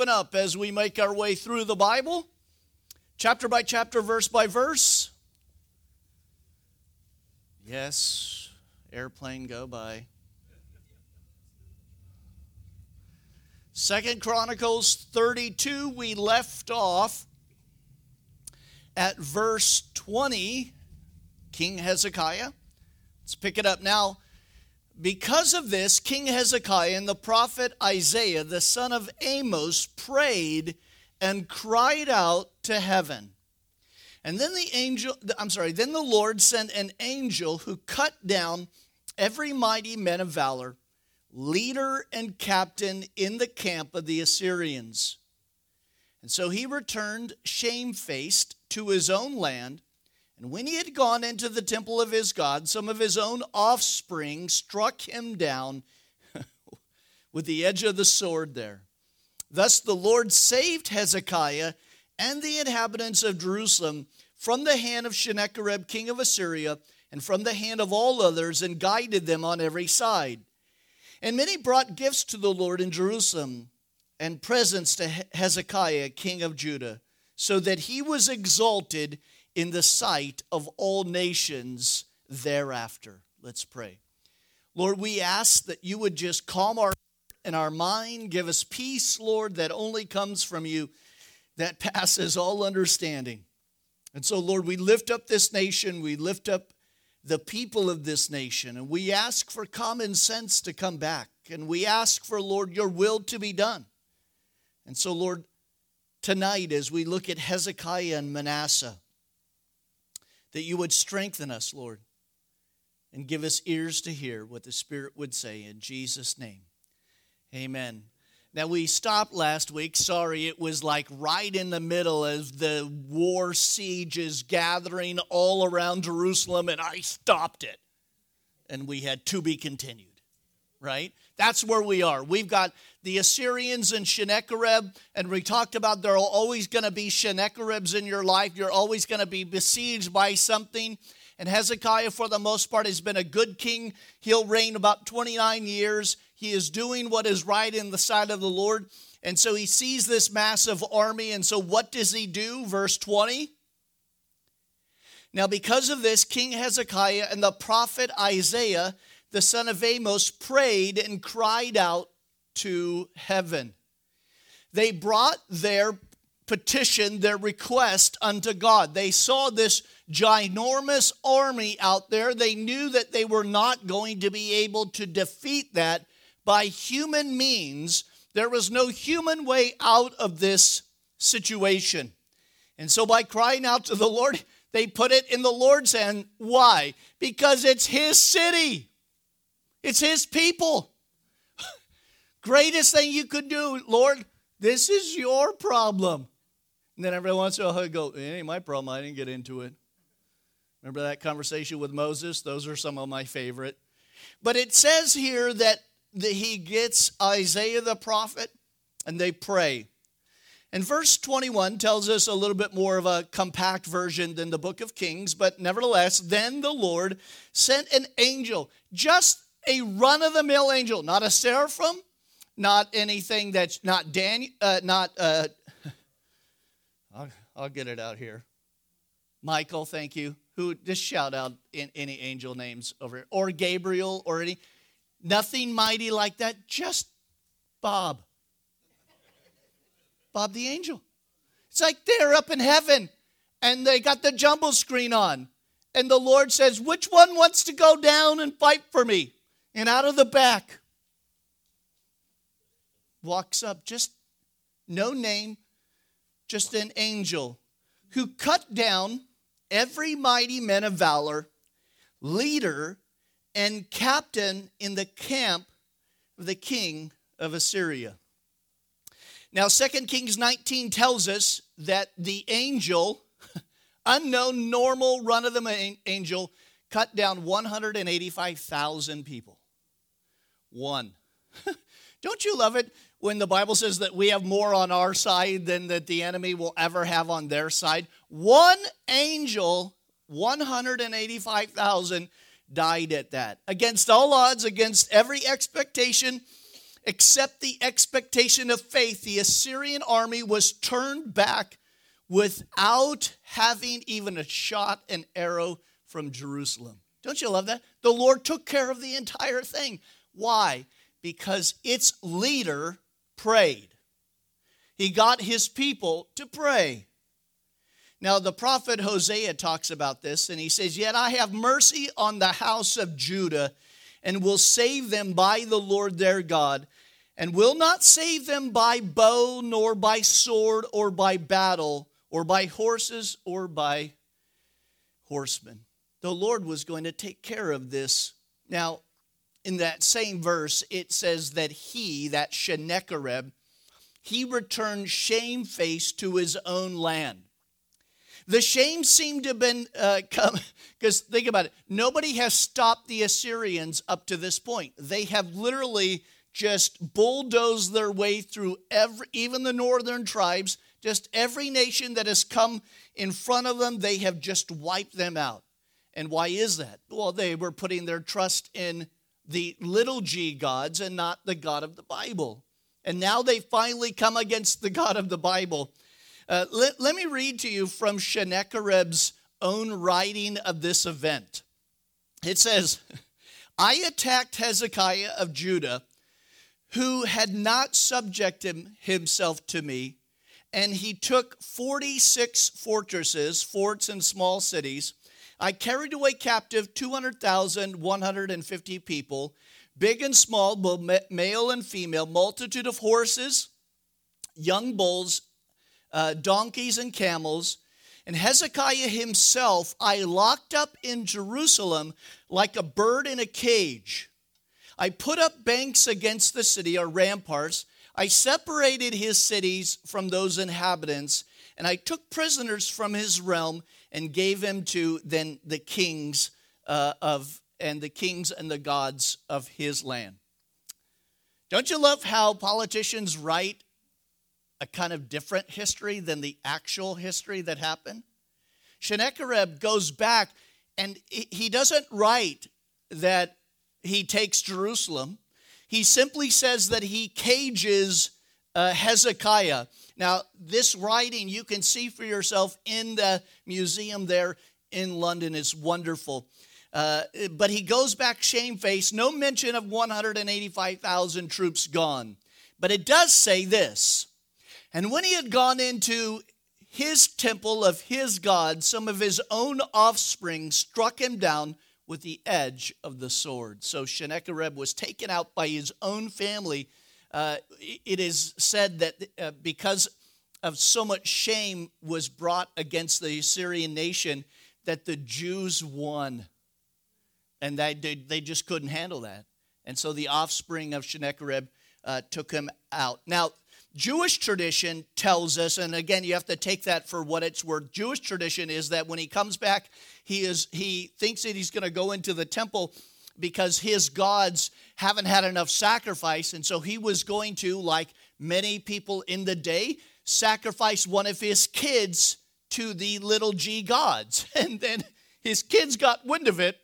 Open up as we make our way through the Bible, chapter by chapter, verse by verse. Yes, airplane go by. Second Chronicles 32, we left off at verse 20, King Hezekiah. Let's pick it up now. Because of this, King Hezekiah and the prophet Isaiah, the son of Amos, prayed and cried out to heaven. And then the angel, I'm sorry, then the Lord sent an angel who cut down every mighty man of valor, leader and captain in the camp of the Assyrians. And so he returned shamefaced to his own land and when he had gone into the temple of his God, some of his own offspring struck him down with the edge of the sword there. Thus the Lord saved Hezekiah and the inhabitants of Jerusalem from the hand of Sennacherib, king of Assyria, and from the hand of all others, and guided them on every side. And many brought gifts to the Lord in Jerusalem, and presents to Hezekiah, king of Judah, so that he was exalted in the sight of all nations thereafter. Let's pray. Lord, we ask that you would just calm our and our mind, give us peace, Lord, that only comes from you, that passes all understanding. And so, Lord, we lift up this nation, we lift up the people of this nation, and we ask for common sense to come back. And we ask for, Lord, your will to be done. And so, Lord, tonight as we look at Hezekiah and Manasseh, that you would strengthen us, Lord, and give us ears to hear what the Spirit would say in Jesus' name. Amen. Now, we stopped last week. Sorry, it was like right in the middle as the war siege is gathering all around Jerusalem, and I stopped it. And we had to be continued, right? That's where we are. We've got the Assyrians and Sennacherib, and we talked about there are always going to be Sennacheribs in your life. You're always going to be besieged by something. And Hezekiah, for the most part, has been a good king. He'll reign about 29 years. He is doing what is right in the sight of the Lord. And so he sees this massive army. And so what does he do? Verse 20. Now, because of this, King Hezekiah and the prophet Isaiah the son of Amos prayed and cried out to heaven. They brought their petition, their request unto God. They saw this ginormous army out there. They knew that they were not going to be able to defeat that by human means. There was no human way out of this situation. And so, by crying out to the Lord, they put it in the Lord's hand. Why? Because it's His city. It's His people. Greatest thing you could do, Lord, this is your problem. And then every once in a while, I go, it ain't my problem. I didn't get into it. Remember that conversation with Moses? Those are some of my favorite. But it says here that the, he gets Isaiah the prophet and they pray. And verse 21 tells us a little bit more of a compact version than the book of Kings, but nevertheless, then the Lord sent an angel, just a run of the mill angel, not a seraphim, not anything that's not Daniel, uh, not, uh, I'll, I'll get it out here. Michael, thank you. Who just shout out in any angel names over here, or Gabriel, or any, nothing mighty like that, just Bob. Bob the angel. It's like they're up in heaven and they got the jumble screen on. And the Lord says, Which one wants to go down and fight for me? And out of the back walks up just no name, just an angel who cut down every mighty man of valor, leader, and captain in the camp of the king of Assyria. Now, 2 Kings 19 tells us that the angel, unknown, normal, run of the angel, cut down 185,000 people. One. Don't you love it when the Bible says that we have more on our side than that the enemy will ever have on their side? One angel, 185,000 died at that. Against all odds, against every expectation, except the expectation of faith, the Assyrian army was turned back without having even a shot an arrow from Jerusalem. Don't you love that? The Lord took care of the entire thing. Why? Because its leader prayed. He got his people to pray. Now, the prophet Hosea talks about this, and he says, Yet I have mercy on the house of Judah, and will save them by the Lord their God, and will not save them by bow, nor by sword, or by battle, or by horses, or by horsemen. The Lord was going to take care of this. Now, in that same verse, it says that he, that Sennacherib, he returned shamefaced to his own land. The shame seemed to have been uh, come because think about it. Nobody has stopped the Assyrians up to this point. They have literally just bulldozed their way through every, even the northern tribes. Just every nation that has come in front of them, they have just wiped them out. And why is that? Well, they were putting their trust in the little g gods and not the God of the Bible. And now they finally come against the God of the Bible. Uh, let, let me read to you from Sennacherib's own writing of this event. It says, I attacked Hezekiah of Judah, who had not subjected himself to me, and he took 46 fortresses, forts, and small cities. I carried away captive 200,150 people, big and small, both male and female, multitude of horses, young bulls, uh, donkeys and camels. And Hezekiah himself I locked up in Jerusalem like a bird in a cage. I put up banks against the city, or ramparts. I separated his cities from those inhabitants, and I took prisoners from his realm and gave them to then the kings uh, of and the kings and the gods of his land. Don't you love how politicians write a kind of different history than the actual history that happened. Sennacherib goes back and he doesn't write that he takes Jerusalem. He simply says that he cages uh, Hezekiah. Now, this writing you can see for yourself in the museum there in London. It's wonderful. Uh, but he goes back shamefaced, no mention of 185,000 troops gone. But it does say this and when he had gone into his temple of his God, some of his own offspring struck him down with the edge of the sword. So Sennacherib was taken out by his own family. Uh, it is said that uh, because of so much shame was brought against the Assyrian nation, that the Jews won. And they, they just couldn't handle that. And so the offspring of Sennacherib uh, took him out. Now, Jewish tradition tells us, and again, you have to take that for what it's worth. Jewish tradition is that when he comes back, he is he thinks that he's going to go into the temple because his gods haven't had enough sacrifice, and so he was going to, like many people in the day, sacrifice one of his kids to the little g gods, and then his kids got wind of it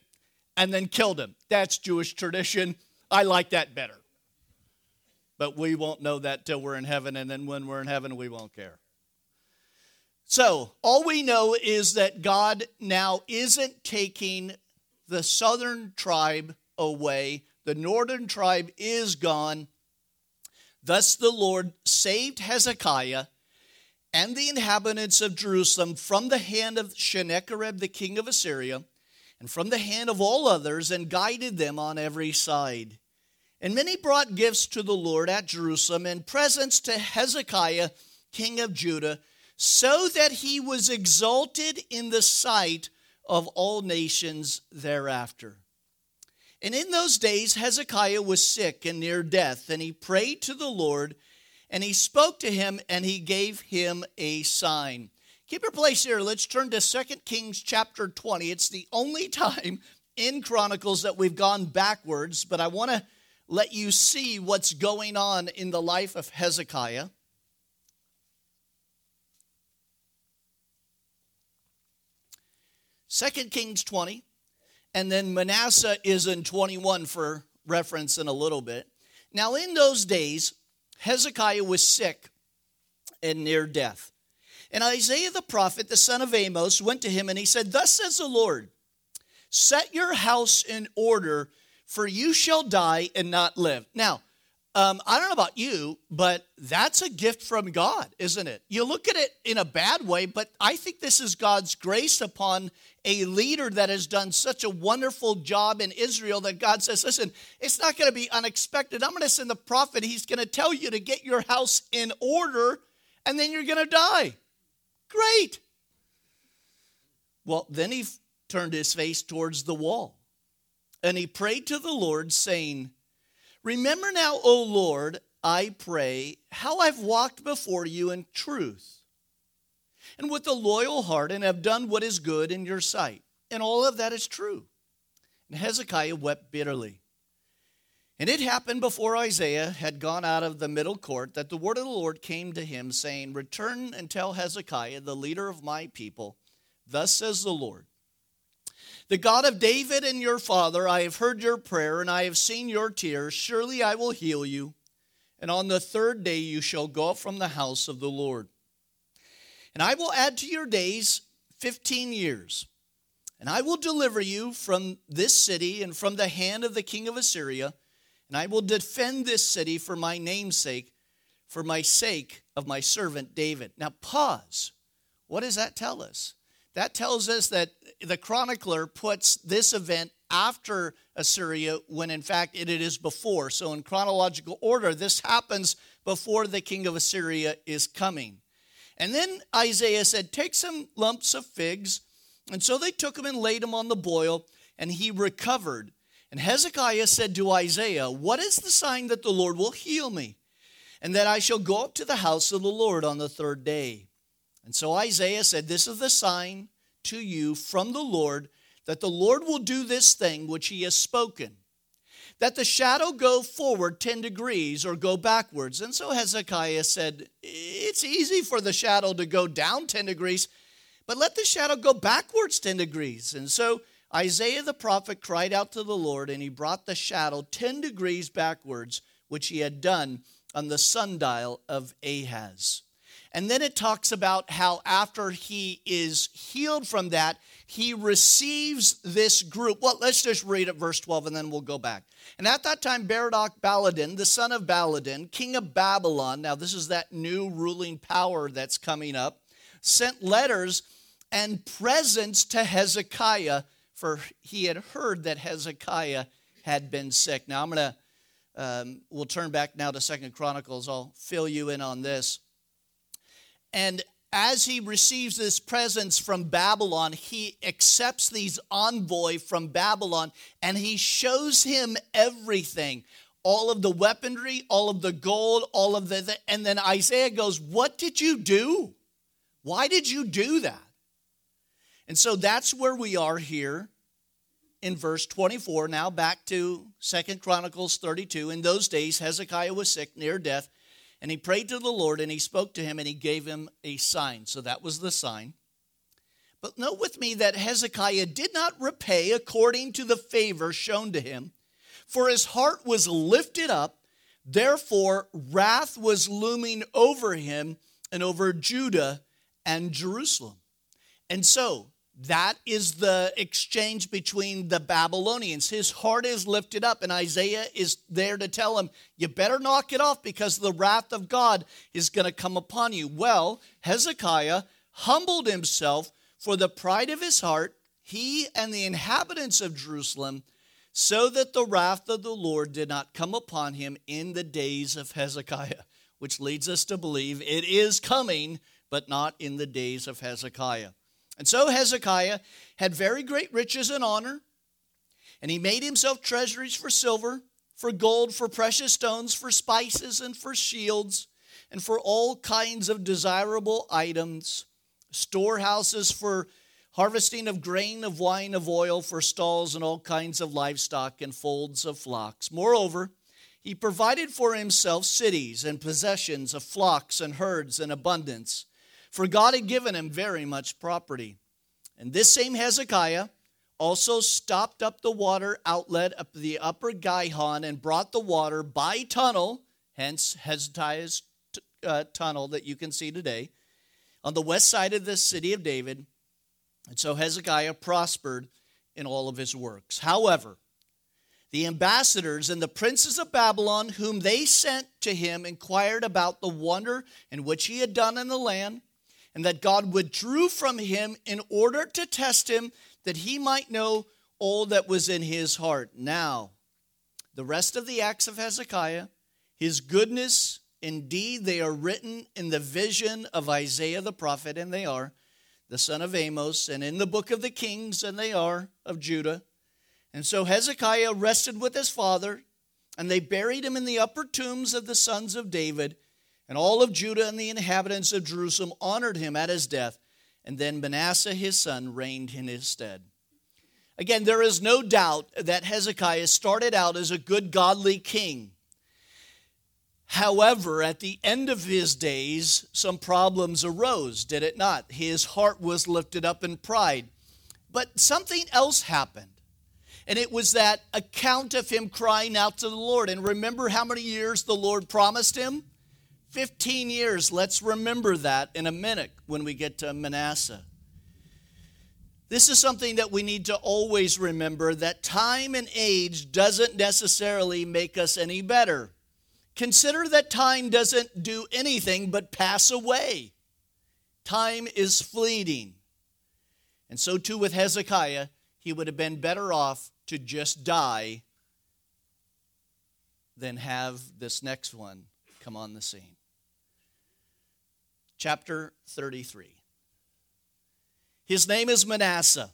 and then killed him. That's Jewish tradition. I like that better but we won't know that till we're in heaven, and then when we're in heaven, we won't care. So, all we know is that God now isn't taking the southern tribe away, the northern tribe is gone. Thus, the Lord saved Hezekiah and the inhabitants of Jerusalem from the hand of Sennacherib, the king of Assyria, and from the hand of all others, and guided them on every side. And many brought gifts to the Lord at Jerusalem and presents to Hezekiah, king of Judah, so that he was exalted in the sight of all nations thereafter. And in those days, Hezekiah was sick and near death, and he prayed to the Lord, and he spoke to him, and he gave him a sign. Keep your place here. Let's turn to 2 Kings chapter 20. It's the only time in Chronicles that we've gone backwards, but I want to let you see what's going on in the life of Hezekiah. Second Kings 20, and then Manasseh is in 21 for reference in a little bit. Now, in those days, Hezekiah was sick and near death. And Isaiah the prophet, the son of Amos, went to him and he said, Thus says the Lord, set your house in order, for you shall die and not live. Now, um, I don't know about you, but that's a gift from God, isn't it? You look at it in a bad way, but I think this is God's grace upon a leader that has done such a wonderful job in Israel that God says, listen, it's not going to be unexpected. I'm going to send the prophet. He's going to tell you to get your house in order, and then you're going to die. Great. Well, then he turned his face towards the wall, and he prayed to the Lord, saying, Remember now, O Lord, I pray, how I've walked before you in truth and with a loyal heart and have done what is good in your sight. And all of that is true. And Hezekiah wept bitterly. And it happened before Isaiah had gone out of the middle court that the word of the Lord came to him, saying, Return and tell Hezekiah, the leader of my people, Thus says the Lord the God of David and your father, I have heard your prayer and I have seen your tears. Surely I will heal you. And on the third day you shall go up from the house of the Lord. And I will add to your days 15 years. And I will deliver you from this city and from the hand of the king of Assyria. And I will defend this city for my name's sake, for my sake of my servant David. Now, pause. What does that tell us? That tells us that the chronicler puts this event after Assyria when in fact it is before. So, in chronological order, this happens before the king of Assyria is coming. And then Isaiah said, Take some lumps of figs. And so they took him and laid him on the boil, and he recovered. And Hezekiah said to Isaiah, What is the sign that the Lord will heal me, and that I shall go up to the house of the Lord on the third day? And so Isaiah said, This is the sign to you from the Lord that the Lord will do this thing which he has spoken. That the shadow go forward 10 degrees or go backwards. And so Hezekiah said, It's easy for the shadow to go down 10 degrees, but let the shadow go backwards 10 degrees. And so Isaiah the prophet cried out to the Lord, and he brought the shadow 10 degrees backwards, which he had done on the sundial of Ahaz. And then it talks about how after he is healed from that, he receives this group. Well, let's just read it, verse 12, and then we'll go back. And at that time, Berodach Baladan, the son of Baladan, king of Babylon, now this is that new ruling power that's coming up, sent letters and presents to Hezekiah, for he had heard that Hezekiah had been sick. Now I'm going to, um, we'll turn back now to Second Chronicles. I'll fill you in on this. And as he receives this presents from Babylon, he accepts these envoy from Babylon and he shows him everything all of the weaponry, all of the gold, all of the, the, and then Isaiah goes, What did you do? Why did you do that? And so that's where we are here in verse 24. Now back to Second Chronicles 32. In those days, Hezekiah was sick, near death. And he prayed to the Lord and he spoke to him and he gave him a sign. So that was the sign. But note with me that Hezekiah did not repay according to the favor shown to him, for his heart was lifted up. Therefore, wrath was looming over him and over Judah and Jerusalem. And so, that is the exchange between the Babylonians. His heart is lifted up, and Isaiah is there to tell him, You better knock it off because the wrath of God is going to come upon you. Well, Hezekiah humbled himself for the pride of his heart, he and the inhabitants of Jerusalem, so that the wrath of the Lord did not come upon him in the days of Hezekiah, which leads us to believe it is coming, but not in the days of Hezekiah. And so Hezekiah had very great riches and honor, and he made himself treasuries for silver, for gold, for precious stones, for spices, and for shields, and for all kinds of desirable items, storehouses for harvesting of grain, of wine, of oil, for stalls, and all kinds of livestock, and folds of flocks. Moreover, he provided for himself cities and possessions of flocks and herds in abundance for God had given him very much property. And this same Hezekiah also stopped up the water outlet of the upper Gihon and brought the water by tunnel, hence Hezekiah's t- uh, tunnel that you can see today, on the west side of the city of David. And so Hezekiah prospered in all of his works. However, the ambassadors and the princes of Babylon, whom they sent to him, inquired about the wonder in which he had done in the land, and that God withdrew from him in order to test him, that he might know all that was in his heart. Now, the rest of the acts of Hezekiah, his goodness, indeed, they are written in the vision of Isaiah the prophet, and they are, the son of Amos, and in the book of the kings, and they are, of Judah and so Hezekiah rested with his father, and they buried him in the upper tombs of the sons of David. And all of Judah and the inhabitants of Jerusalem honored him at his death. And then Manasseh his son reigned in his stead. Again, there is no doubt that Hezekiah started out as a good, godly king. However, at the end of his days, some problems arose, did it not? His heart was lifted up in pride. But something else happened. And it was that account of him crying out to the Lord. And remember how many years the Lord promised him? 15 years. Let's remember that in a minute when we get to Manasseh. This is something that we need to always remember that time and age doesn't necessarily make us any better. Consider that time doesn't do anything but pass away. Time is fleeting. And so too with Hezekiah, he would have been better off to just die than have this next one come on the scene. Chapter 33. His name is Manasseh.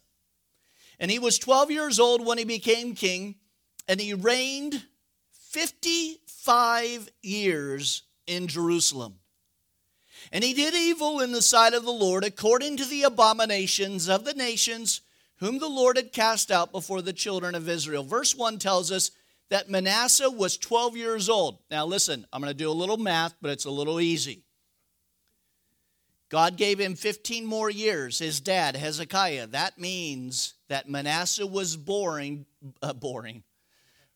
And he was 12 years old when he became king, and he reigned 55 years in Jerusalem. And he did evil in the sight of the Lord according to the abominations of the nations whom the Lord had cast out before the children of Israel. Verse 1 tells us that Manasseh was 12 years old. Now, listen, I'm going to do a little math, but it's a little easy. God gave him 15 more years, his dad, Hezekiah. That means that Manasseh was boring, uh, boring.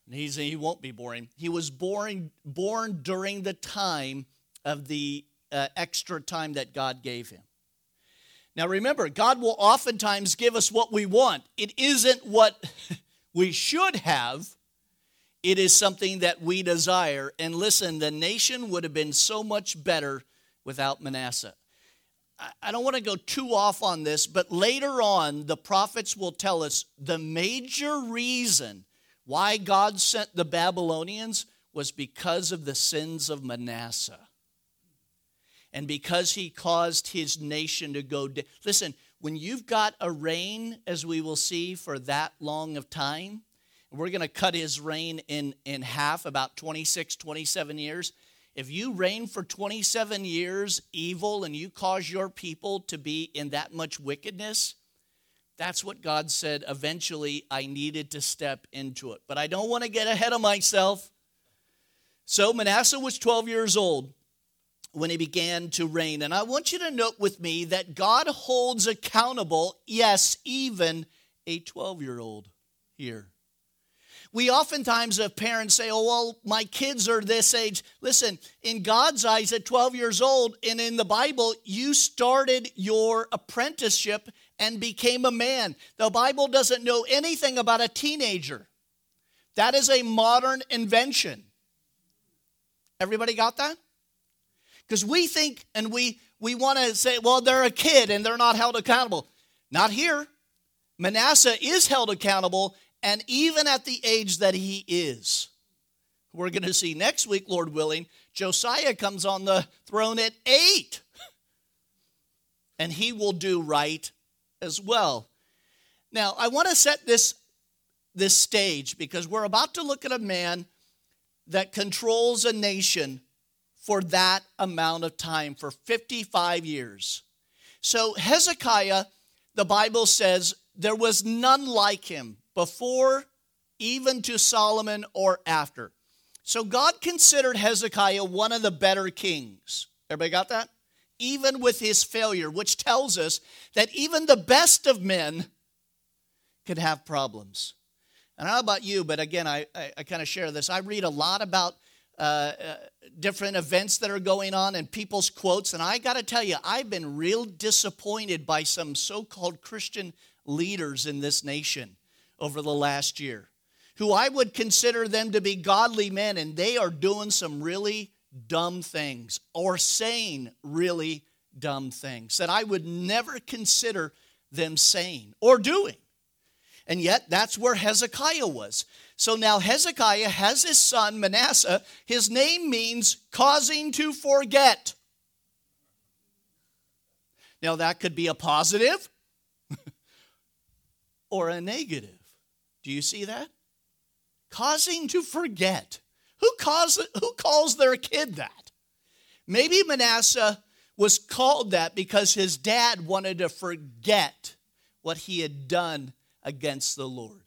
He's, he won't be boring. He was born, born during the time of the uh, extra time that God gave him. Now remember, God will oftentimes give us what we want. It isn't what we should have, it is something that we desire. And listen, the nation would have been so much better without Manasseh. I don't want to go too off on this, but later on, the prophets will tell us the major reason why God sent the Babylonians was because of the sins of Manasseh and because he caused his nation to go down. Listen, when you've got a reign, as we will see, for that long of time, we're going to cut his reign in, in half, about 26, 27 years. If you reign for 27 years evil and you cause your people to be in that much wickedness, that's what God said. Eventually, I needed to step into it. But I don't want to get ahead of myself. So Manasseh was 12 years old when he began to reign. And I want you to note with me that God holds accountable, yes, even a 12 year old here. We oftentimes have parents say, Oh, well, my kids are this age. Listen, in God's eyes, at 12 years old, and in the Bible, you started your apprenticeship and became a man. The Bible doesn't know anything about a teenager. That is a modern invention. Everybody got that? Because we think and we, we want to say, well, they're a kid and they're not held accountable. Not here. Manasseh is held accountable, and even at the age that he is. We're going to see next week, Lord willing, Josiah comes on the throne at eight. And he will do right as well. Now, I want to set this, this stage because we're about to look at a man that controls a nation for that amount of time, for 55 years. So, Hezekiah, the Bible says, there was none like him before, even to Solomon or after. So, God considered Hezekiah one of the better kings. Everybody got that? Even with his failure, which tells us that even the best of men could have problems. And know about you, but again, I, I, I kind of share this. I read a lot about uh, uh, different events that are going on and people's quotes. And I got to tell you, I've been real disappointed by some so called Christian leaders in this nation over the last year who I would consider them to be godly men, and they are doing some really dumb things or saying really dumb things that I would never consider them saying or doing. And yet, that's where Hezekiah was. So now Hezekiah has his son Manasseh. His name means causing to forget. Now, that could be a positive or a negative. Do you see that? Causing to forget. Who calls, who calls their kid that? Maybe Manasseh was called that because his dad wanted to forget what he had done against the Lord.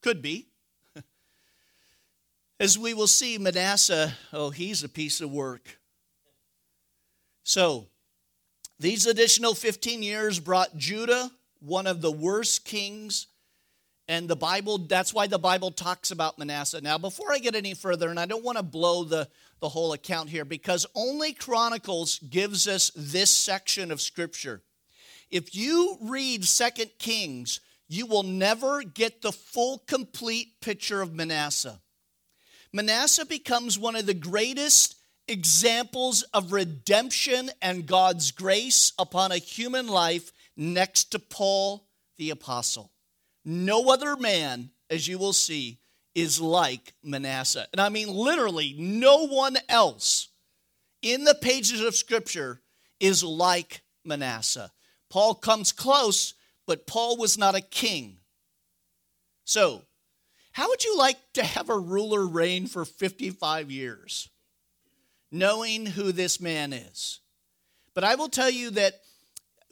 Could be. As we will see, Manasseh, oh, he's a piece of work. So, these additional 15 years brought Judah one of the worst kings and the Bible, that's why the Bible talks about Manasseh. Now, before I get any further, and I don't want to blow the, the whole account here, because only Chronicles gives us this section of Scripture. If you read Second Kings, you will never get the full, complete picture of Manasseh. Manasseh becomes one of the greatest examples of redemption and God's grace upon a human life next to Paul the Apostle. No other man, as you will see, is like Manasseh. And I mean, literally, no one else in the pages of Scripture is like Manasseh. Paul comes close, but Paul was not a king. So, how would you like to have a ruler reign for 55 years, knowing who this man is? But I will tell you that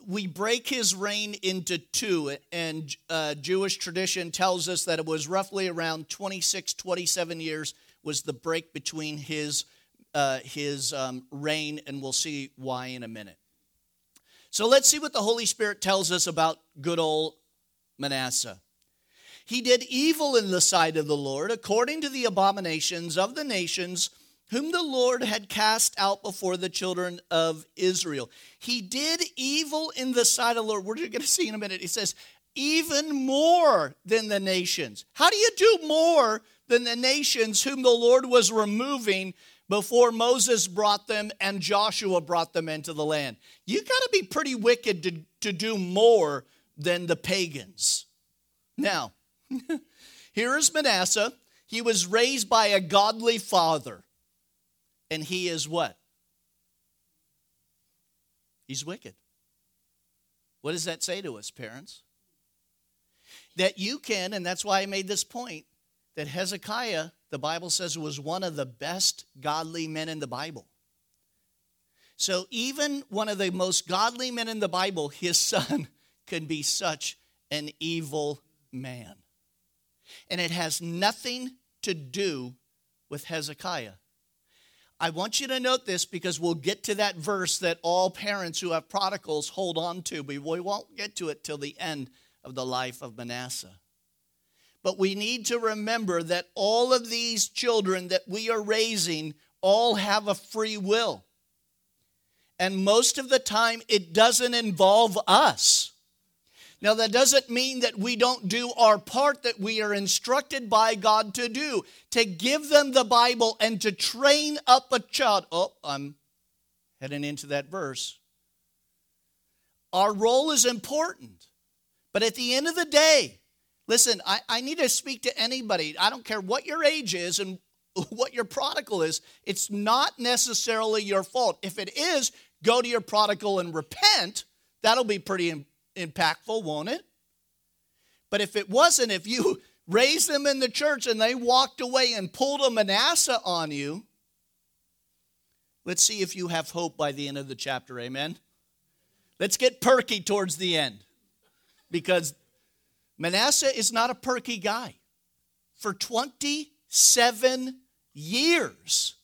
we break his reign into two, and uh, Jewish tradition tells us that it was roughly around 26, 27 years was the break between his, uh, his um, reign, and we'll see why in a minute. So let's see what the Holy Spirit tells us about good old Manasseh. He did evil in the sight of the Lord, according to the abominations of the nations whom the Lord had cast out before the children of Israel. He did evil in the sight of the Lord. We're going to see in a minute. He says, even more than the nations. How do you do more than the nations whom the Lord was removing before Moses brought them and Joshua brought them into the land? You got to be pretty wicked to, to do more than the pagans. Now, here is Manasseh. He was raised by a godly father and he is what? He's wicked. What does that say to us, parents? That you can, and that's why I made this point, that Hezekiah, the Bible says, was one of the best godly men in the Bible. So even one of the most godly men in the Bible, his son, can be such an evil man. And it has nothing to do with Hezekiah. I want you to note this because we'll get to that verse that all parents who have prodigals hold on to, but we won't get to it till the end of the life of Manasseh. But we need to remember that all of these children that we are raising all have a free will. And most of the time, it doesn't involve us. Now, that doesn't mean that we don't do our part that we are instructed by God to do, to give them the Bible and to train up a child. Oh, I'm heading into that verse. Our role is important. But at the end of the day, listen, I, I need to speak to anybody. I don't care what your age is and what your prodigal is, it's not necessarily your fault. If it is, go to your prodigal and repent. That'll be pretty impactful, won't it? But if it wasn't, if you raised them in the church and they walked away and pulled a Manasseh on you, let's see if you have hope by the end of the chapter. Amen. Let's get perky towards the end because Manasseh is not a perky guy. For 27 years,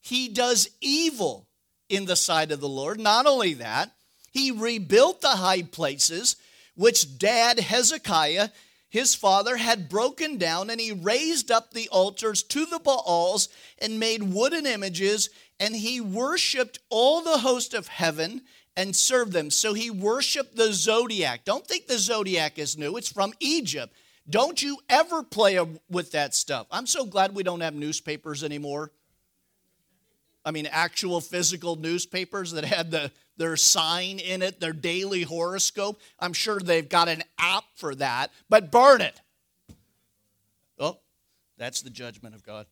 he does evil in the sight of the Lord. Not only that, he rebuilt the high places which dad Hezekiah, his father, had broken down, and he raised up the altars to the Baals and made wooden images, and he worshiped all the host of heaven and served them. So he worshiped the zodiac. Don't think the zodiac is new, it's from Egypt. Don't you ever play with that stuff. I'm so glad we don't have newspapers anymore. I mean, actual physical newspapers that had the, their sign in it, their daily horoscope. I'm sure they've got an app for that, but burn it. Oh, that's the judgment of God.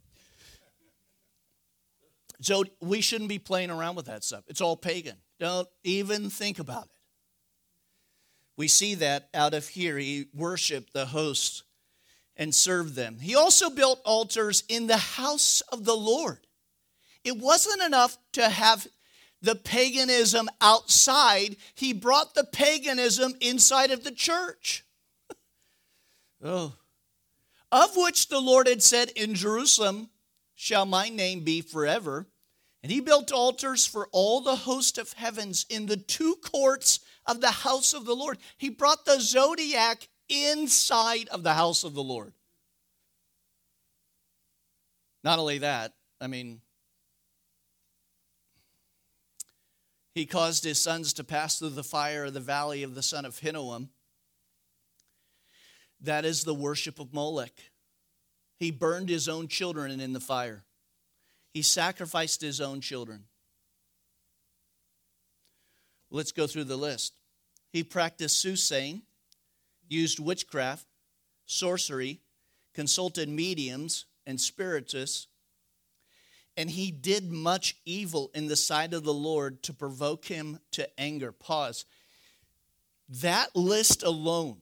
So we shouldn't be playing around with that stuff. It's all pagan. Don't even think about it. We see that out of here. He worshiped the hosts and served them. He also built altars in the house of the Lord. It wasn't enough to have the paganism outside, he brought the paganism inside of the church. oh. Of which the Lord had said, In Jerusalem shall my name be forever. And he built altars for all the host of heavens in the two courts of the house of the Lord. He brought the zodiac inside of the house of the Lord. Not only that, I mean, he caused his sons to pass through the fire of the valley of the son of Hinnom. That is the worship of Molech. He burned his own children in the fire. He sacrificed his own children. Let's go through the list. He practiced soothsaying, used witchcraft, sorcery, consulted mediums and spiritists, and he did much evil in the sight of the Lord to provoke him to anger. Pause. That list alone.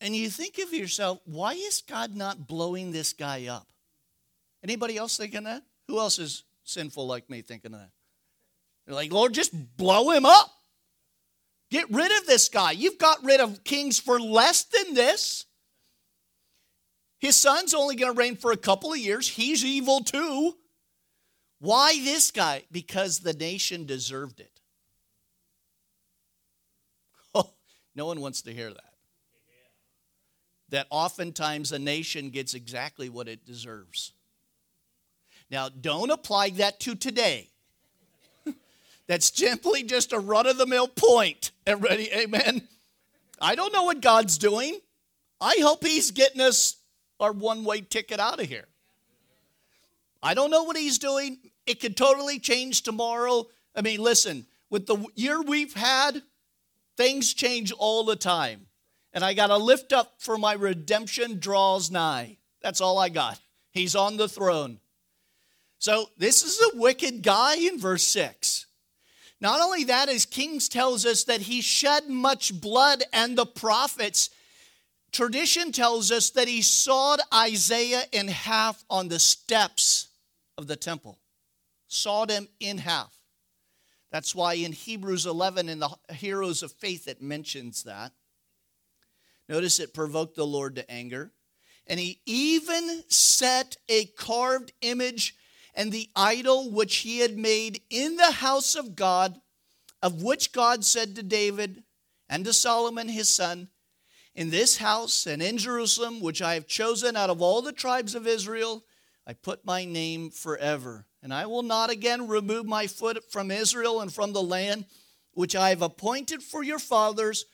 And you think of yourself, why is God not blowing this guy up? Anybody else thinking that? Who else is sinful like me thinking that? They're like, Lord, just blow him up. Get rid of this guy. You've got rid of kings for less than this. His son's only going to reign for a couple of years. He's evil too. Why this guy? Because the nation deserved it. Oh, no one wants to hear that. That oftentimes a nation gets exactly what it deserves. Now, don't apply that to today. That's simply just a run of the mill point. Everybody, amen? I don't know what God's doing. I hope He's getting us our one way ticket out of here. I don't know what He's doing. It could totally change tomorrow. I mean, listen, with the year we've had, things change all the time. And I got to lift up for my redemption draws nigh. That's all I got. He's on the throne. So this is a wicked guy in verse 6. Not only that, as Kings tells us that he shed much blood, and the prophets, tradition tells us that he sawed Isaiah in half on the steps of the temple. Sawed him in half. That's why in Hebrews 11, in the Heroes of Faith, it mentions that. Notice it provoked the Lord to anger. And he even set a carved image and the idol which he had made in the house of God, of which God said to David and to Solomon his son, In this house and in Jerusalem, which I have chosen out of all the tribes of Israel, I put my name forever. And I will not again remove my foot from Israel and from the land which I have appointed for your fathers,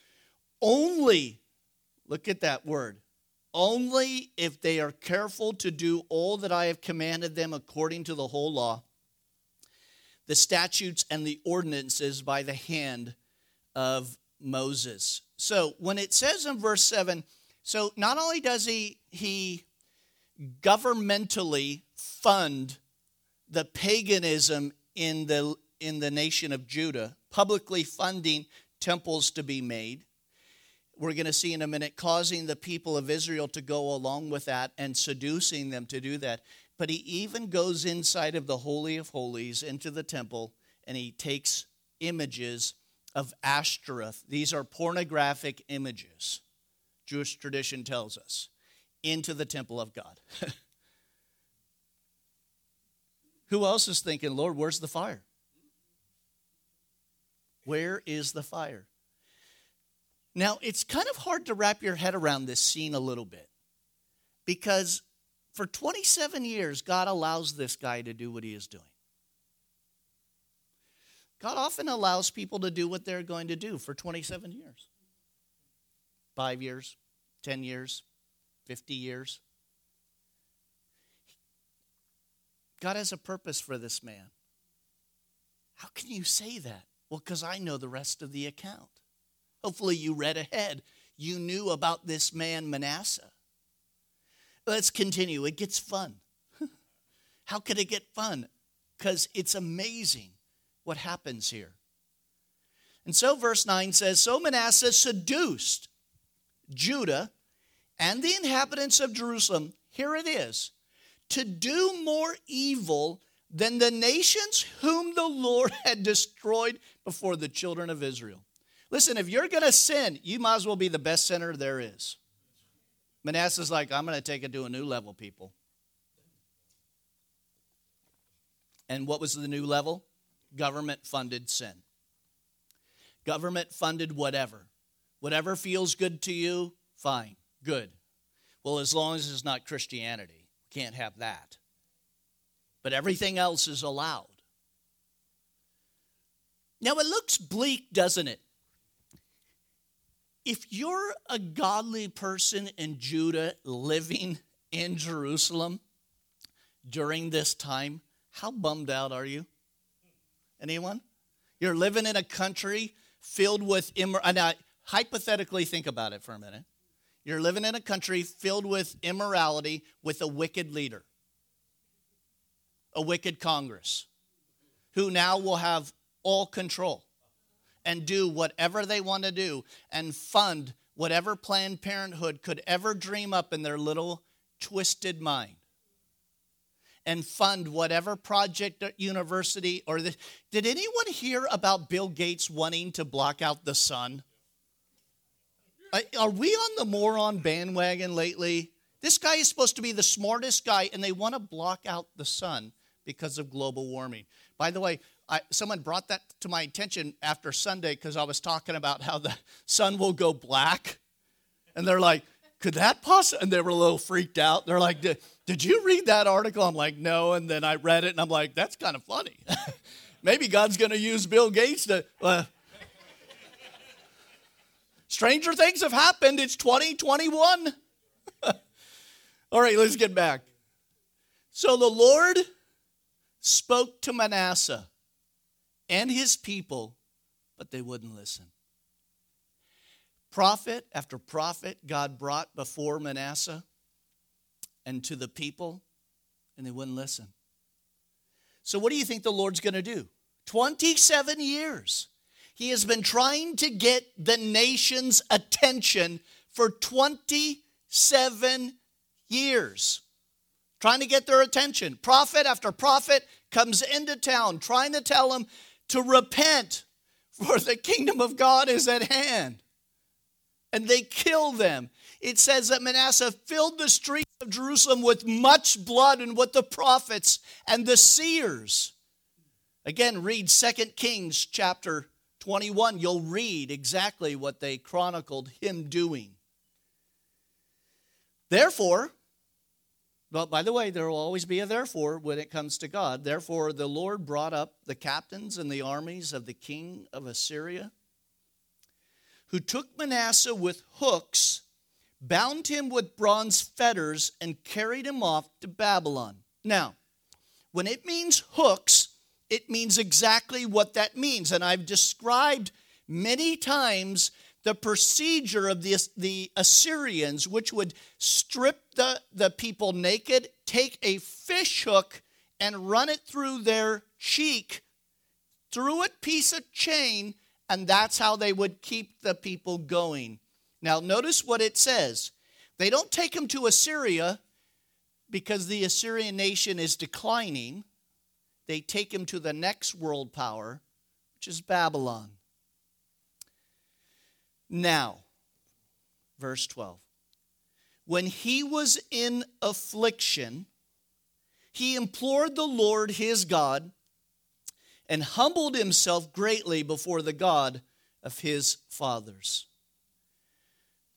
only, look at that word, only if they are careful to do all that I have commanded them according to the whole law, the statutes and the ordinances by the hand of Moses. So when it says in verse 7, so not only does he he governmentally fund the paganism in the in the nation of Judah, publicly funding temples to be made, we're going to see in a minute, causing the people of Israel to go along with that and seducing them to do that. But he even goes inside of the Holy of Holies into the temple and he takes images of Ashtoreth. These are pornographic images, Jewish tradition tells us, into the temple of God. Who else is thinking, Lord, where's the fire? Where is the fire? Now, it's kind of hard to wrap your head around this scene a little bit because for 27 years, God allows this guy to do what he is doing. God often allows people to do what they're going to do for 27 years five years, 10 years, 50 years. God has a purpose for this man. How can you say that? Well, because I know the rest of the account. Hopefully, you read ahead. You knew about this man, Manasseh. Let's continue. It gets fun. How could it get fun? Because it's amazing what happens here. And so, verse 9 says So Manasseh seduced Judah and the inhabitants of Jerusalem. Here it is to do more evil than the nations whom the Lord had destroyed before the children of Israel. Listen, if you're going to sin, you might as well be the best sinner there is. Manasseh's like, I'm going to take it to a new level, people. And what was the new level? Government funded sin. Government funded whatever. Whatever feels good to you, fine, good. Well, as long as it's not Christianity, we can't have that. But everything else is allowed. Now, it looks bleak, doesn't it? if you're a godly person in Judah living in Jerusalem during this time, how bummed out are you? Anyone? You're living in a country filled with immorality. Uh, now, hypothetically, think about it for a minute. You're living in a country filled with immorality with a wicked leader, a wicked Congress, who now will have all control and do whatever they want to do and fund whatever Planned Parenthood could ever dream up in their little twisted mind. And fund whatever project or university or the, did anyone hear about Bill Gates wanting to block out the sun? Are we on the moron bandwagon lately? This guy is supposed to be the smartest guy, and they want to block out the sun because of global warming. By the way, I, someone brought that to my attention after Sunday because I was talking about how the sun will go black. And they're like, could that possibly? And they were a little freaked out. They're like, did, you read that article? I'm like, no. And then I read it and I'm like, that's kind of funny. Maybe God's going to use Bill Gates to. Uh, stranger things have happened. It's 2021. All right, let's get back. So the Lord spoke to Manasseh and his people, but they wouldn't listen. Prophet after prophet, God brought before Manasseh and to the people, and they wouldn't listen. So, what do you think the Lord's going to do? 27 years. He has been trying to get the nation's attention for 27 years. Trying to get their attention. Prophet after prophet comes into town trying to tell them to repent, for the kingdom of God is at hand. And they kill them. It says that Manasseh filled the streets of Jerusalem with much blood and with the prophets and the seers. Again, read 2 Kings chapter 21. You'll read exactly what they chronicled him doing. Therefore, but by the way, there will always be a therefore when it comes to God. Therefore, the Lord brought up the captains and the armies of the king of Assyria, who took Manasseh with hooks, bound him with bronze fetters, and carried him off to Babylon. Now, when it means hooks, it means exactly what that means. And I've described many times the procedure of the, the Assyrians, which would strip the, the people naked, take a fish hook and run it through their cheek, through a piece of chain, and that's how they would keep the people going. Now, notice what it says. They don't take them to Assyria because the Assyrian nation is declining. They take him to the next world power, which is Babylon. Now, verse 12. When he was in affliction, he implored the Lord his God and humbled himself greatly before the God of his fathers.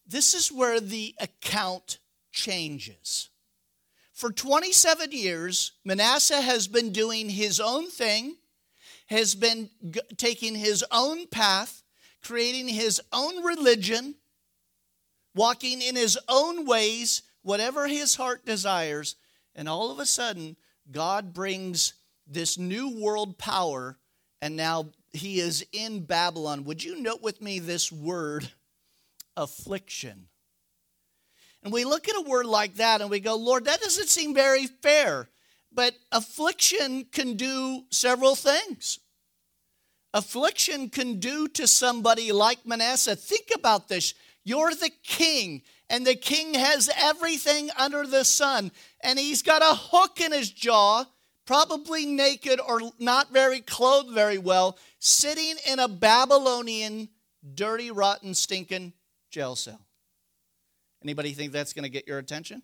this is where the account changes. For 27 years, Manasseh has been doing his own thing, has been g- taking his own path, creating his own religion, walking in his own ways, whatever his heart desires. And all of a sudden, God brings this new world power, and now he is in Babylon. Would you note with me this word, affliction? And we look at a word like that and we go, Lord, that doesn't seem very fair. But affliction can do several things. Affliction can do to somebody like Manasseh. Think about this. You're the king, and the king has everything under the sun, and he's got a hook in his jaw, probably naked or not very clothed very well, sitting in a Babylonian, dirty, rotten, stinking jail cell. Anybody think that's going to get your attention?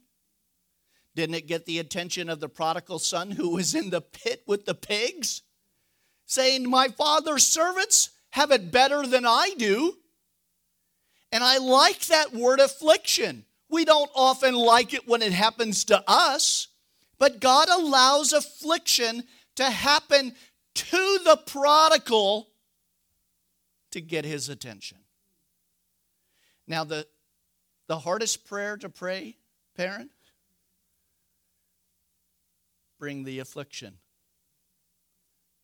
Didn't it get the attention of the prodigal son who was in the pit with the pigs? Saying, My father's servants have it better than I do. And I like that word affliction. We don't often like it when it happens to us, but God allows affliction to happen to the prodigal to get his attention. Now, the, the hardest prayer to pray, parent, bring the affliction,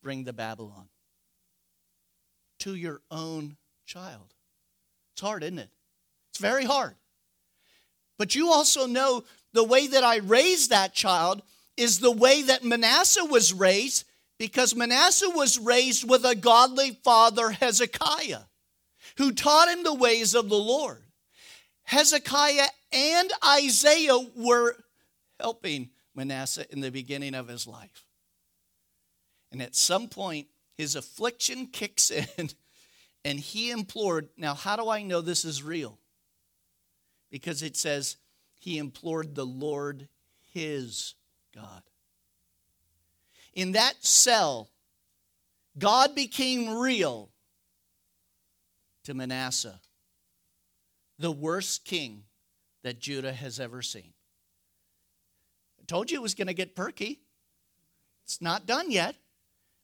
bring the Babylon to your own child. It's hard, isn't it? It's very hard. But you also know the way that I raised that child is the way that Manasseh was raised because Manasseh was raised with a godly father, Hezekiah, who taught him the ways of the Lord. Hezekiah and Isaiah were helping Manasseh in the beginning of his life. And at some point, his affliction kicks in and he implored. Now, how do I know this is real? Because it says he implored the Lord his God. In that cell, God became real to Manasseh, the worst king that Judah has ever seen. I told you it was going to get perky. It's not done yet.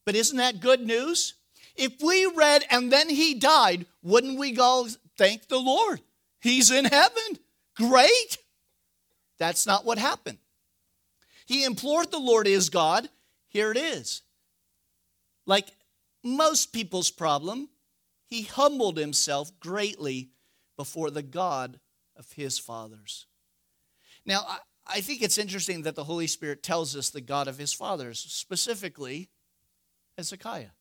But isn't that good news? If we read and then he died, wouldn't we go thank the Lord? He's in heaven. Great. That's not what happened. He implored the Lord his God. Here it is. Like most people's problem, he humbled himself greatly before the God of his fathers. Now, I think it's interesting that the Holy Spirit tells us the God of his fathers, specifically Hezekiah.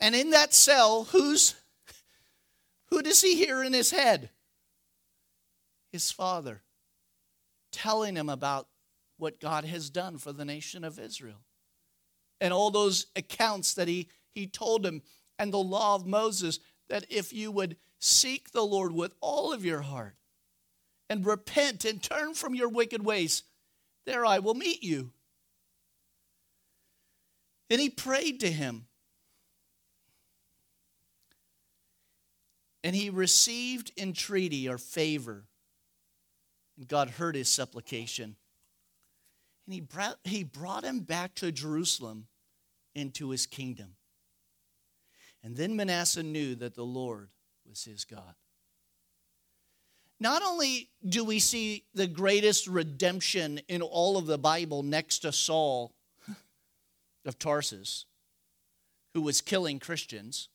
And in that cell, who's who does he hear in his head? His father telling him about what God has done for the nation of Israel. And all those accounts that he, he told him, and the law of Moses, that if you would seek the Lord with all of your heart and repent and turn from your wicked ways, there I will meet you. And he prayed to him. And he received entreaty or favor. And God heard his supplication. And he brought, he brought him back to Jerusalem into his kingdom. And then Manasseh knew that the Lord was his God. Not only do we see the greatest redemption in all of the Bible next to Saul of Tarsus, who was killing Christians,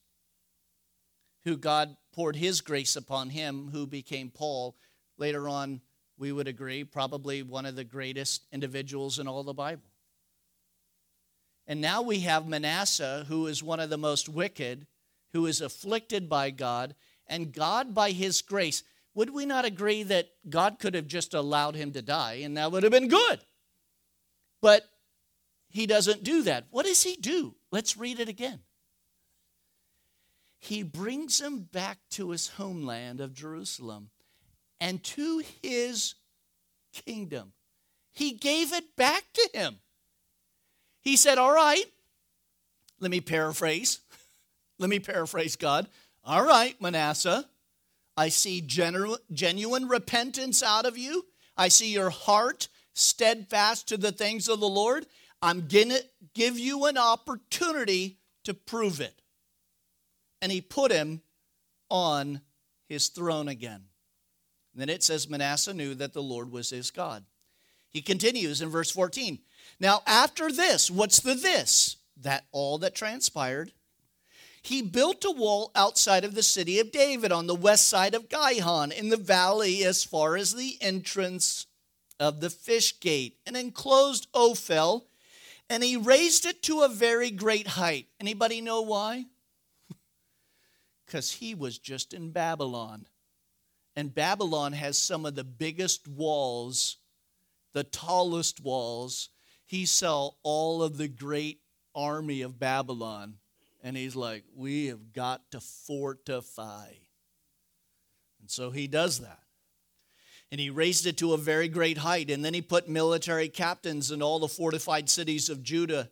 who God poured his grace upon him, who became Paul. Later on, we would agree, probably one of the greatest individuals in all the Bible. And now we have Manasseh, who is one of the most wicked, who is afflicted by God, and God, by his grace, would we not agree that God could have just allowed him to die and that would have been good? But he doesn't do that. What does he do? Let's read it again. He brings him back to his homeland of Jerusalem and to his kingdom. He gave it back to him. He said, All right, let me paraphrase. let me paraphrase God. All right, Manasseh, I see genu- genuine repentance out of you. I see your heart steadfast to the things of the Lord. I'm going to give you an opportunity to prove it. And he put him on his throne again. Then it says Manasseh knew that the Lord was his God. He continues in verse 14. Now, after this, what's the this? That all that transpired. He built a wall outside of the city of David on the west side of Gihon in the valley as far as the entrance of the fish gate and enclosed Ophel and he raised it to a very great height. Anybody know why? Because he was just in Babylon. And Babylon has some of the biggest walls, the tallest walls. He saw all of the great army of Babylon. And he's like, we have got to fortify. And so he does that and he raised it to a very great height. And then he put military captains in all the fortified cities of Judah.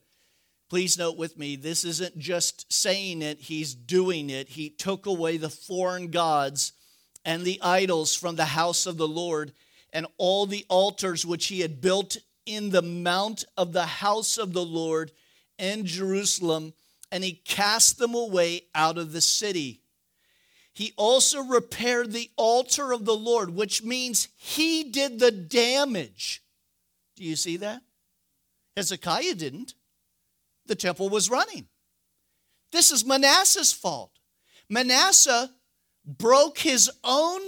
Please note with me, this isn't just saying it, he's doing it. He took away the foreign gods and the idols from the house of the Lord and all the altars which he had built in the mount of the house of the Lord in Jerusalem, and he cast them away out of the city. He also repaired the altar of the Lord, which means he did the damage. Do you see that? Hezekiah didn't. The temple was running. This is Manasseh's fault. Manasseh broke his own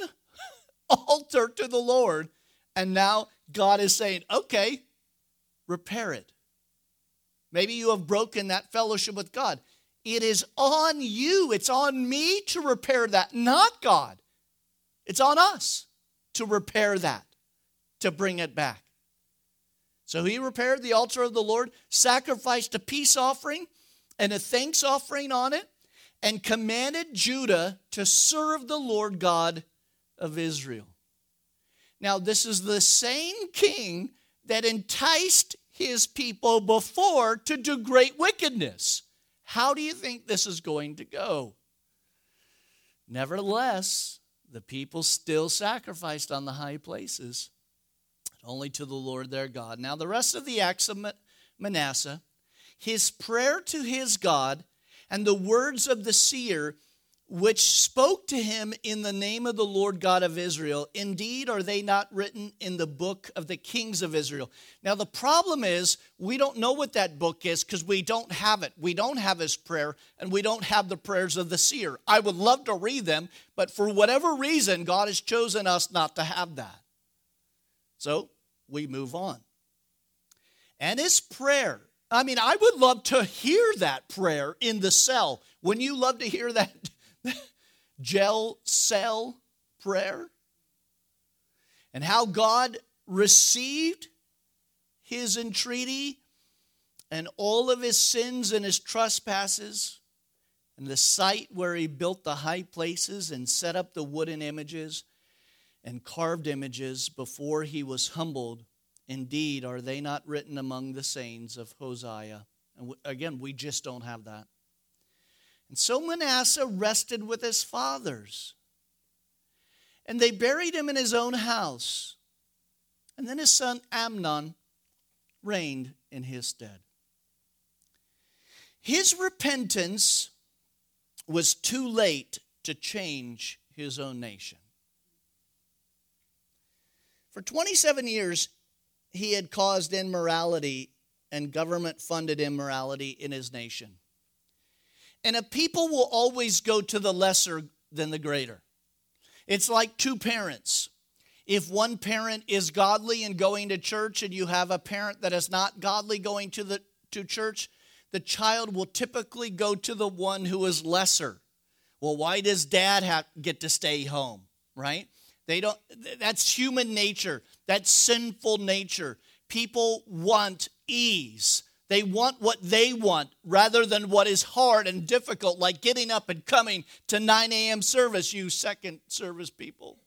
altar to the Lord, and now God is saying, okay, repair it. Maybe you have broken that fellowship with God. It is on you, it's on me to repair that, not God. It's on us to repair that, to bring it back. So he repaired the altar of the Lord, sacrificed a peace offering and a thanks offering on it, and commanded Judah to serve the Lord God of Israel. Now, this is the same king that enticed his people before to do great wickedness. How do you think this is going to go? Nevertheless, the people still sacrificed on the high places, only to the Lord their God. Now, the rest of the acts of Manasseh, his prayer to his God, and the words of the seer which spoke to him in the name of the Lord God of Israel. Indeed, are they not written in the book of the kings of Israel? Now, the problem is we don't know what that book is because we don't have it. We don't have his prayer, and we don't have the prayers of the seer. I would love to read them, but for whatever reason, God has chosen us not to have that. So we move on. And his prayer, I mean, I would love to hear that prayer in the cell. Wouldn't you love to hear that? gel cell prayer and how God received his entreaty and all of his sins and his trespasses and the site where he built the high places and set up the wooden images and carved images before he was humbled. Indeed, are they not written among the sayings of Hosea? And again, we just don't have that. And so Manasseh rested with his fathers. And they buried him in his own house. And then his son Amnon reigned in his stead. His repentance was too late to change his own nation. For 27 years, he had caused immorality and government funded immorality in his nation. And a people will always go to the lesser than the greater. It's like two parents. If one parent is godly and going to church, and you have a parent that is not godly going to the to church, the child will typically go to the one who is lesser. Well, why does dad have get to stay home? Right? They don't that's human nature. That's sinful nature. People want ease. They want what they want rather than what is hard and difficult, like getting up and coming to 9 a.m. service, you second service people.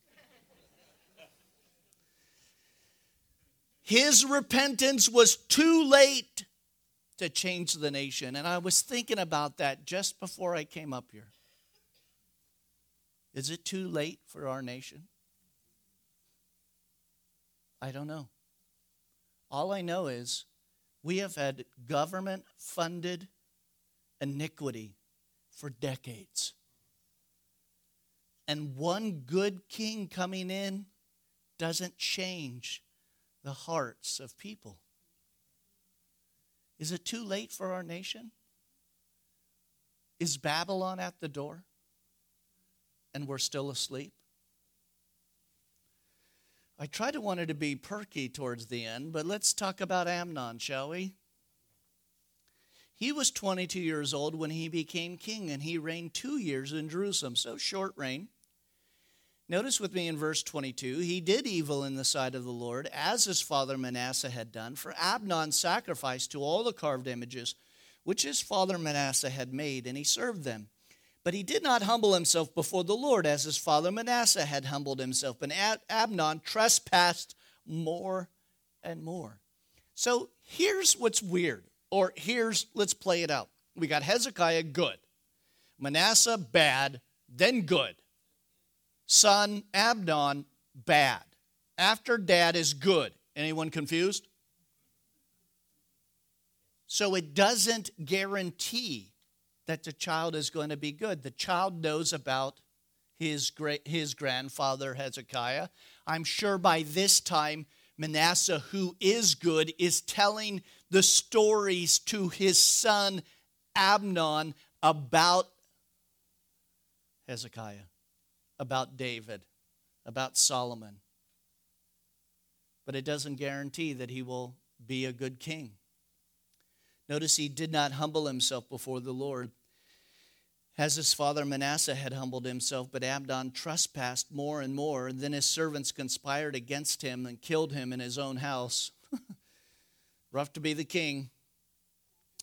His repentance was too late to change the nation. And I was thinking about that just before I came up here. Is it too late for our nation? I don't know. All I know is we have had government funded iniquity for decades. And one good king coming in doesn't change the hearts of people. Is it too late for our nation? Is Babylon at the door and we're still asleep? I tried to want it to be perky towards the end, but let's talk about Amnon, shall we? He was 22 years old when he became king, and he reigned two years in Jerusalem, so short reign. Notice with me in verse 22 he did evil in the sight of the Lord, as his father Manasseh had done, for Amnon sacrificed to all the carved images which his father Manasseh had made, and he served them. But he did not humble himself before the Lord as his father Manasseh had humbled himself. But Amnon trespassed more and more. So here's what's weird, or here's, let's play it out. We got Hezekiah, good. Manasseh, bad, then good. Son, Amnon, bad. After dad is good. Anyone confused? So it doesn't guarantee that the child is going to be good. The child knows about his great his grandfather Hezekiah. I'm sure by this time Manasseh who is good is telling the stories to his son Amnon about Hezekiah, about David, about Solomon. But it doesn't guarantee that he will be a good king. Notice he did not humble himself before the Lord as his father Manasseh had humbled himself, but Amnon trespassed more and more. And then his servants conspired against him and killed him in his own house. Rough to be the king.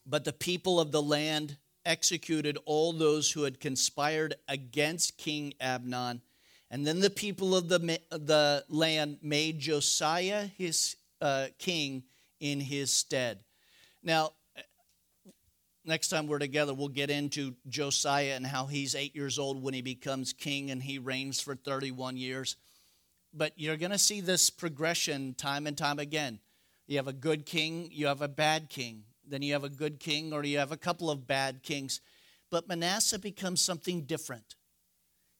But the people of the land executed all those who had conspired against King Amnon. And then the people of the, the land made Josiah his uh, king in his stead. Now, next time we're together, we'll get into Josiah and how he's eight years old when he becomes king and he reigns for 31 years. But you're going to see this progression time and time again. You have a good king, you have a bad king, then you have a good king, or you have a couple of bad kings. But Manasseh becomes something different.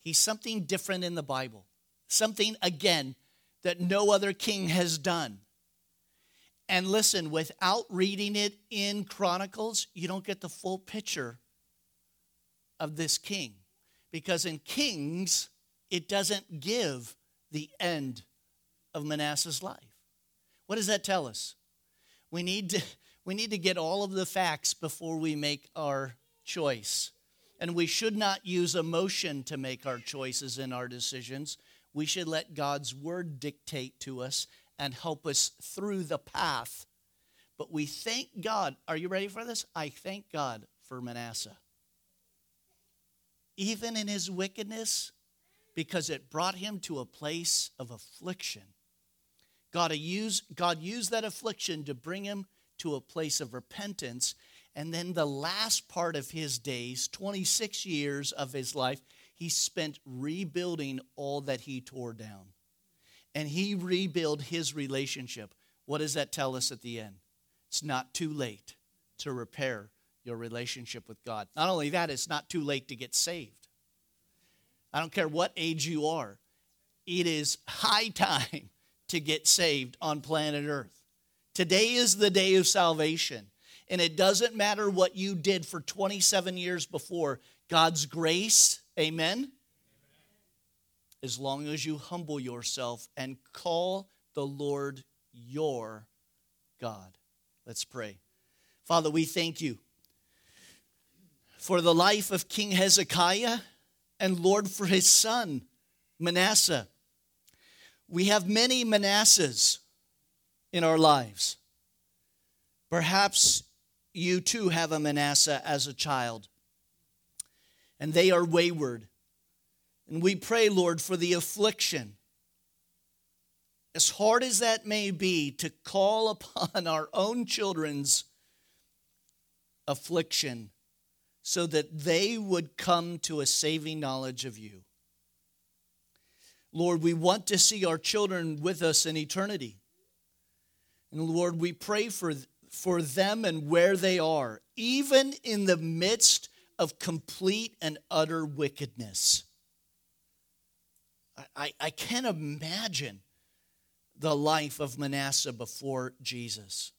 He's something different in the Bible, something, again, that no other king has done. And listen, without reading it in Chronicles, you don't get the full picture of this king. Because in Kings, it doesn't give the end of Manasseh's life. What does that tell us? We need to, we need to get all of the facts before we make our choice. And we should not use emotion to make our choices and our decisions. We should let God's word dictate to us and help us through the path. But we thank God. Are you ready for this? I thank God for Manasseh. Even in his wickedness, because it brought him to a place of affliction. God used, God used that affliction to bring him to a place of repentance. And then the last part of his days, 26 years of his life, he spent rebuilding all that he tore down and he rebuild his relationship. What does that tell us at the end? It's not too late to repair your relationship with God. Not only that, it's not too late to get saved. I don't care what age you are, it is high time to get saved on planet Earth. Today is the day of salvation. And it doesn't matter what you did for 27 years before, God's grace, amen, as long as you humble yourself and call the Lord your God. Let's pray. Father, we thank you for the life of King Hezekiah and Lord for his son, Manasseh. We have many Manassehs in our lives. Perhaps you too have a Manasseh as a child, and they are wayward. And we pray, Lord, for the affliction. As hard as that may be, to call upon our own children's affliction so that they would come to a saving knowledge of you. Lord, we want to see our children with us in eternity. And Lord, we pray for, for them and where they are, even in the midst of complete and utter wickedness. I, I can't imagine the life of Manasseh before Jesus.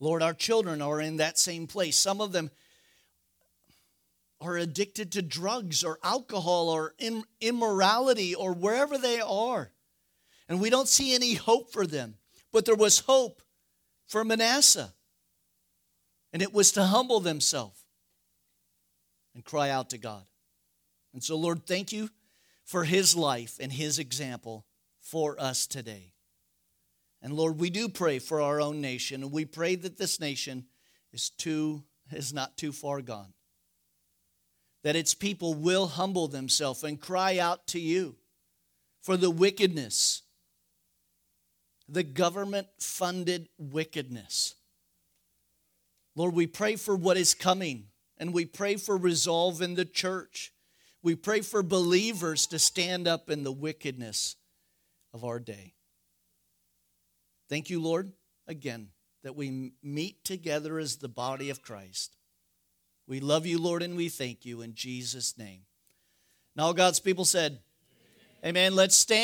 Lord, our children are in that same place. Some of them are addicted to drugs or alcohol or immorality or wherever they are. And we don't see any hope for them. But there was hope for Manasseh. And it was to humble themselves and cry out to God. And so, Lord, thank you for his life and his example for us today. And Lord, we do pray for our own nation, and we pray that this nation is too is not too far gone. That its people will humble themselves and cry out to you for the wickedness, the government funded wickedness. Lord, we pray for what is coming, and we pray for resolve in the church. We pray for believers to stand up in the wickedness of our day. Thank you, Lord, again, that we meet together as the body of Christ. We love you, Lord, and we thank you in Jesus' name. Now, God's people said, Amen. Amen. Let's stand.